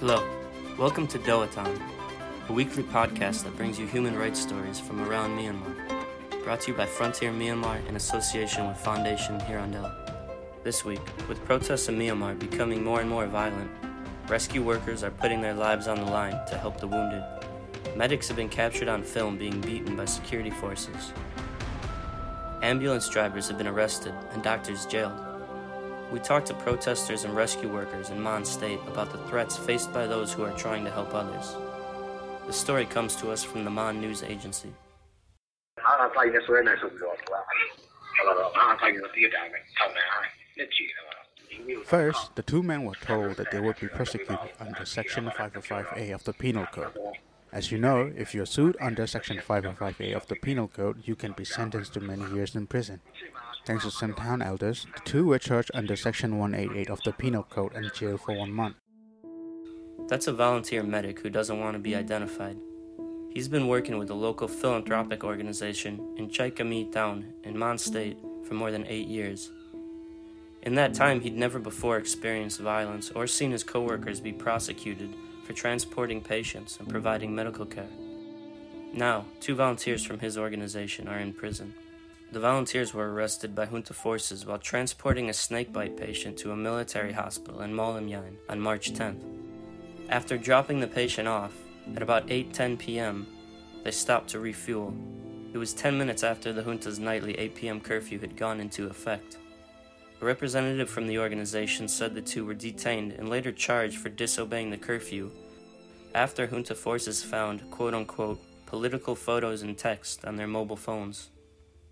Hello, welcome to Doh Athan, a weekly podcast that brings you human rights stories from around Myanmar. Brought to you by Frontier Myanmar in association with Foundation Hirondelle. This week, with protests in Myanmar becoming more and more violent, rescue workers are putting their lives on the line to help the wounded. Medics have been captured on film being beaten by security forces. Ambulance drivers have been arrested and doctors jailed. We talked to protesters and rescue workers in Mon State about the threats faced by those who are trying to help others. The story comes to us from the Mon News Agency. First, the two men were told that they would be prosecuted under Section 505A of the Penal Code. As you know, if you're sued under Section 505A of the Penal Code, you can be sentenced to many years in prison. Thanks to some town elders, the two were charged under Section 188 of the Penal Code and jailed for one month. That's a volunteer medic who doesn't want to be identified. He's been working with a local philanthropic organization in Kyaikkami town in Mon State for more than eight years. In that time, he'd never before experienced violence or seen his coworkers be prosecuted for transporting patients and providing medical care. Now, two volunteers from his organization are in prison. The volunteers were arrested by junta forces while transporting a snakebite patient to a military hospital in Mawlamyine on March 10th. After dropping the patient off, at about 8:10 p.m., they stopped to refuel. It was 10 minutes after the junta's nightly 8 p.m. curfew had gone into effect. A representative from the organization said the two were detained and later charged for disobeying the curfew after junta forces found quote unquote political photos and text on their mobile phones.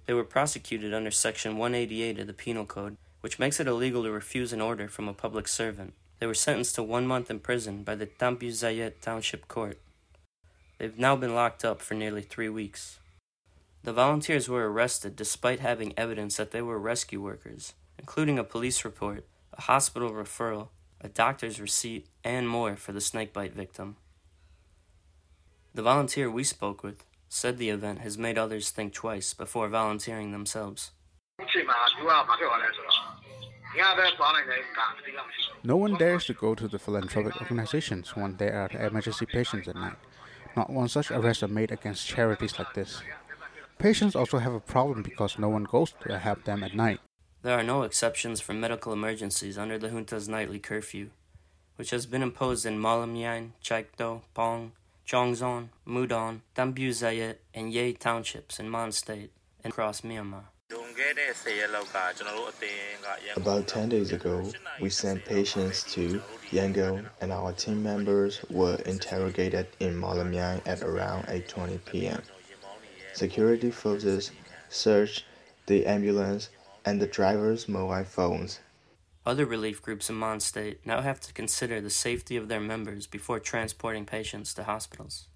They were prosecuted under Section 188 of the Penal Code, which makes it illegal to refuse an order from a public servant. They were sentenced to one month in prison by the Thanbyuzayat Township Court. They've now been locked up for nearly three weeks. The volunteers were arrested despite having evidence that they were rescue workers, including a police report, a hospital referral, a doctor's receipt, and more for the snakebite victim. The volunteer we spoke with said the event has made others think twice before volunteering themselves. No one dares to go to the philanthropic organizations when there are emergency patients at night. Not one such arrests are made against charities like this. Patients also have a problem because no one goes to help them at night. There are no exceptions for medical emergencies under the junta's nightly curfew, which has been imposed in Mawlamyine, Kyaikto, Paung, Chaungzon, Mudon, Thanbyuzayat, and Ye townships in Mon State and across Myanmar. About 10 days ago, we sent patients to Yangon and our team members were interrogated in Mawlamyine at around 8.20 p.m. Security forces searched the ambulance and the driver's mobile phones. Other relief groups in Mon State now have to consider the safety of their members before transporting patients to hospitals.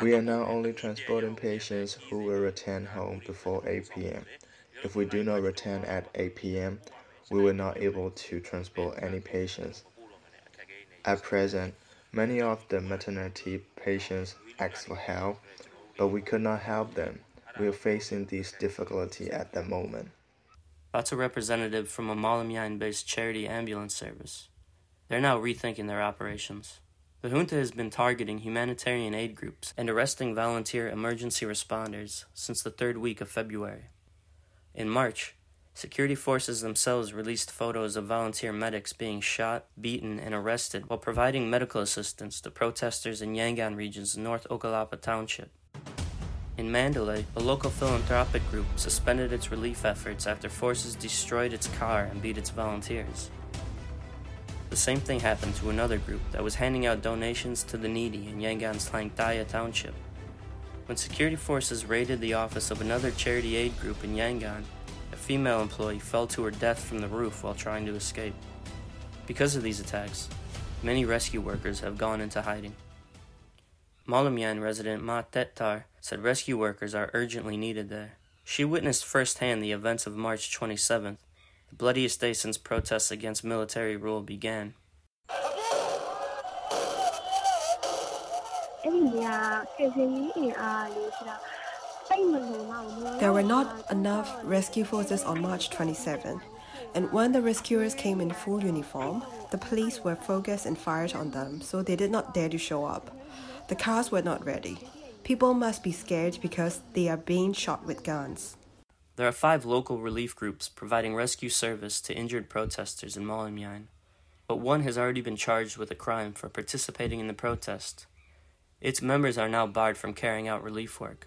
We are now only transporting patients who will return home before 8 p.m. If we do not return at 8 p.m., we were not able to transport any patients. At present, many of the maternity patients ask for help but we could not help them. We are facing this difficulty at the moment. That's a representative from a Mawlamyine based charity ambulance service. They're now rethinking their operations. The junta has been targeting humanitarian aid groups and arresting volunteer emergency responders since the third week of February. In March, security forces themselves released photos of volunteer medics being shot, beaten, and arrested while providing medical assistance to protesters in Yangon Region's North Okkalapa Township. In Mandalay, a local philanthropic group suspended its relief efforts after forces destroyed its car and beat its volunteers. The same thing happened to another group that was handing out donations to the needy in Yangon's Hlaingthaya Township. When security forces raided the office of another charity aid group in Yangon, a female employee fell to her death from the roof while trying to escape. Because of these attacks, many rescue workers have gone into hiding. Mawlamyine resident Ma Tettar said rescue workers are urgently needed there. She witnessed firsthand the events of March 27th, the bloodiest day since protests against military rule began. There were not enough rescue forces on March twenty seventh, and when the rescuers came in full uniform, the police were focused and fired on them, so they did not dare to show up. The cars were not ready. People must be scared because they are being shot with guns. There are five local relief groups providing rescue service to injured protesters in Mawlamyine, but one has already been charged with a crime for participating in the protest. Its members are now barred from carrying out relief work.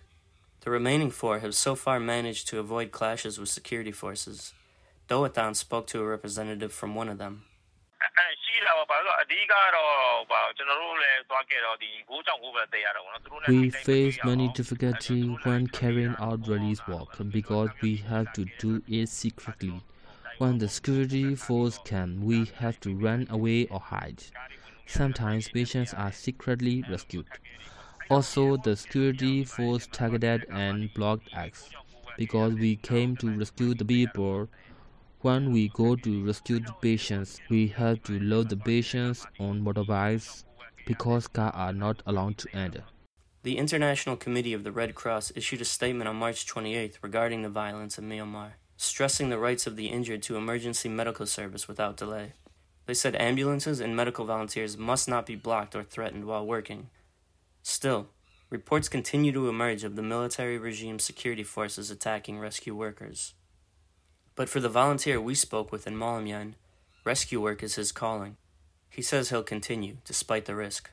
The remaining four have so far managed to avoid clashes with security forces. Doh Athan spoke to a representative from one of them. We face many difficulty when carrying out relief work because we have to do it secretly. When the security force come, we have to run away or hide. Sometimes patients are secretly rescued. Also, the security force targeted and blocked us because we came to rescue the people. When we go to rescue the patients, we have to load the patients on motorbikes because cars are not allowed to enter. The International Committee of the Red Cross issued a statement on March 28th regarding the violence in Myanmar, stressing the rights of the injured to emergency medical service without delay. They said ambulances and medical volunteers must not be blocked or threatened while working. Still, reports continue to emerge of the military regime's security forces attacking rescue workers. But for the volunteer we spoke with in Mawlamyine, rescue work is his calling. He says he'll continue despite the risk.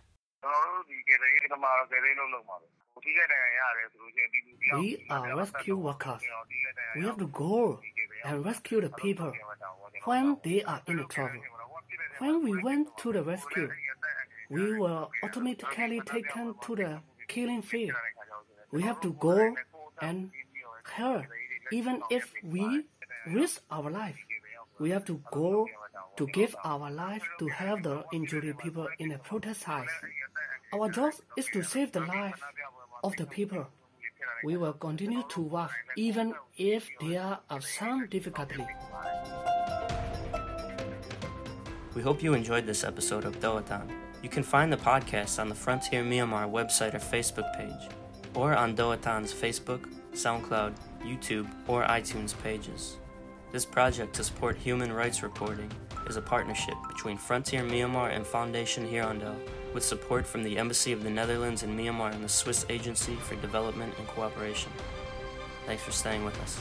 We are rescue workers. We have to go and rescue the people when they are in trouble. When we went to the rescue, we were automatically taken to the killing field. We have to go and help, even if we risk our life. We have to go to give our life to help the injured people in the protest site. Our job is to save the life of the people. We will continue to work even if there are some difficulty. We hope you enjoyed this episode of Doh Athan. You can find the podcast on the Frontier Myanmar website or Facebook page, or on Doh Athan's Facebook, SoundCloud, YouTube, or iTunes pages. This project to support human rights reporting is a partnership between Frontier Myanmar and Foundation Hirondelle, with support from the Embassy of the Netherlands in Myanmar and the Swiss Agency for Development and Cooperation. Thanks for staying with us.